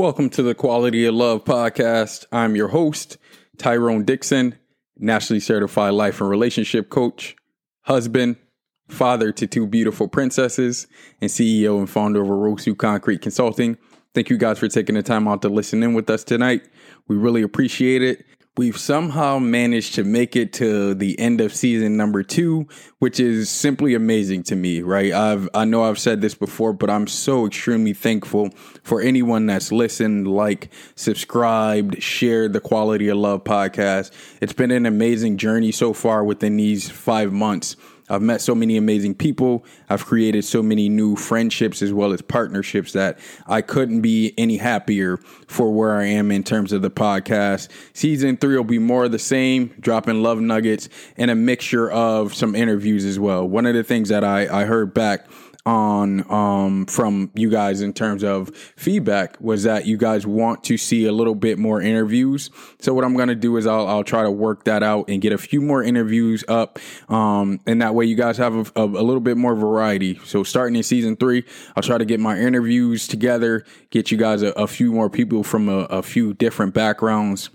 Welcome to the Quality of Love podcast. I'm your host, Tyrone Dixon, nationally certified life and relationship coach, husband, father to two beautiful princesses, and CEO and founder of Orosu Concrete Consulting. Thank you guys for taking the time out to listen in with us tonight. We really appreciate it. We've somehow managed to make it to the end of season number two, which is simply amazing to me, right? I've I know I've said this before, but I'm so extremely thankful for anyone that's listened, like, subscribed, shared the Quality of Love podcast. It's been an amazing journey so far within these five months. I've met so many amazing people. I've created so many new friendships as well as partnerships that I couldn't be any happier for where I am in terms of the podcast. Season three will be more of the same, dropping love nuggets and a mixture of some interviews as well. One of the things that I, I heard back on um, from you guys in terms of feedback was that you guys want to see a little bit more interviews. So what I'm going to do is I'll, I'll try to work that out and get a few more interviews up. Um, and that way you guys have a, a, a little bit more variety. So starting in season three, I'll try to get my interviews together, get you guys a, a few more people from a, a few different backgrounds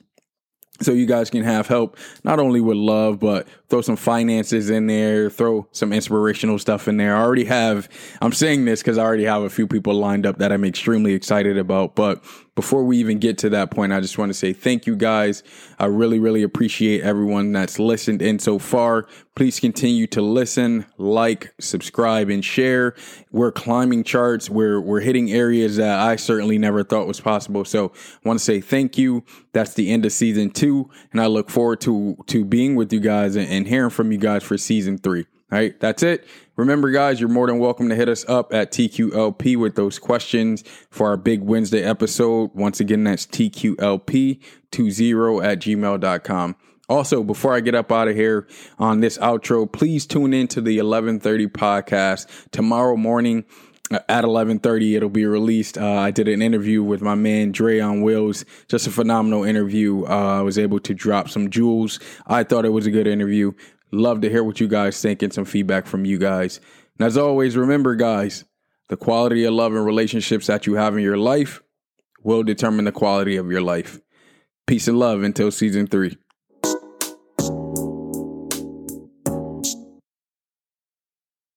so you guys can have help not only with love but throw some finances in there throw some inspirational stuff in there. I already have i'm saying this because i already have a few people lined up that i'm extremely excited about but before we even get to that point, I just want to say thank you guys. I really, really appreciate everyone that's listened in so far. Please continue to listen, like, subscribe, and share. We're climbing charts. We're we're hitting areas that I certainly never thought was possible. So I want to say thank you. That's the end of season two, and I look forward to to being with you guys and, and hearing from you guys for season three. All right, that's it. Remember, guys, you're more than welcome to hit us up at TQLP with those questions for our big Wednesday episode. Once again, that's TQLP20 at gmail.com. Also, before I get up out of here on this outro, please tune in to the 1130 podcast tomorrow morning uh, at 11:30 it'll be released. Uh, I did an interview with my man Dre on Wheels. Just a phenomenal interview. Uh, I was able to drop some jewels. I thought it was a good interview. Love to hear what you guys think and some feedback from you guys. And as always, remember, guys, the quality of love and relationships that you have in your life will determine the quality of your life. Peace and love until season three.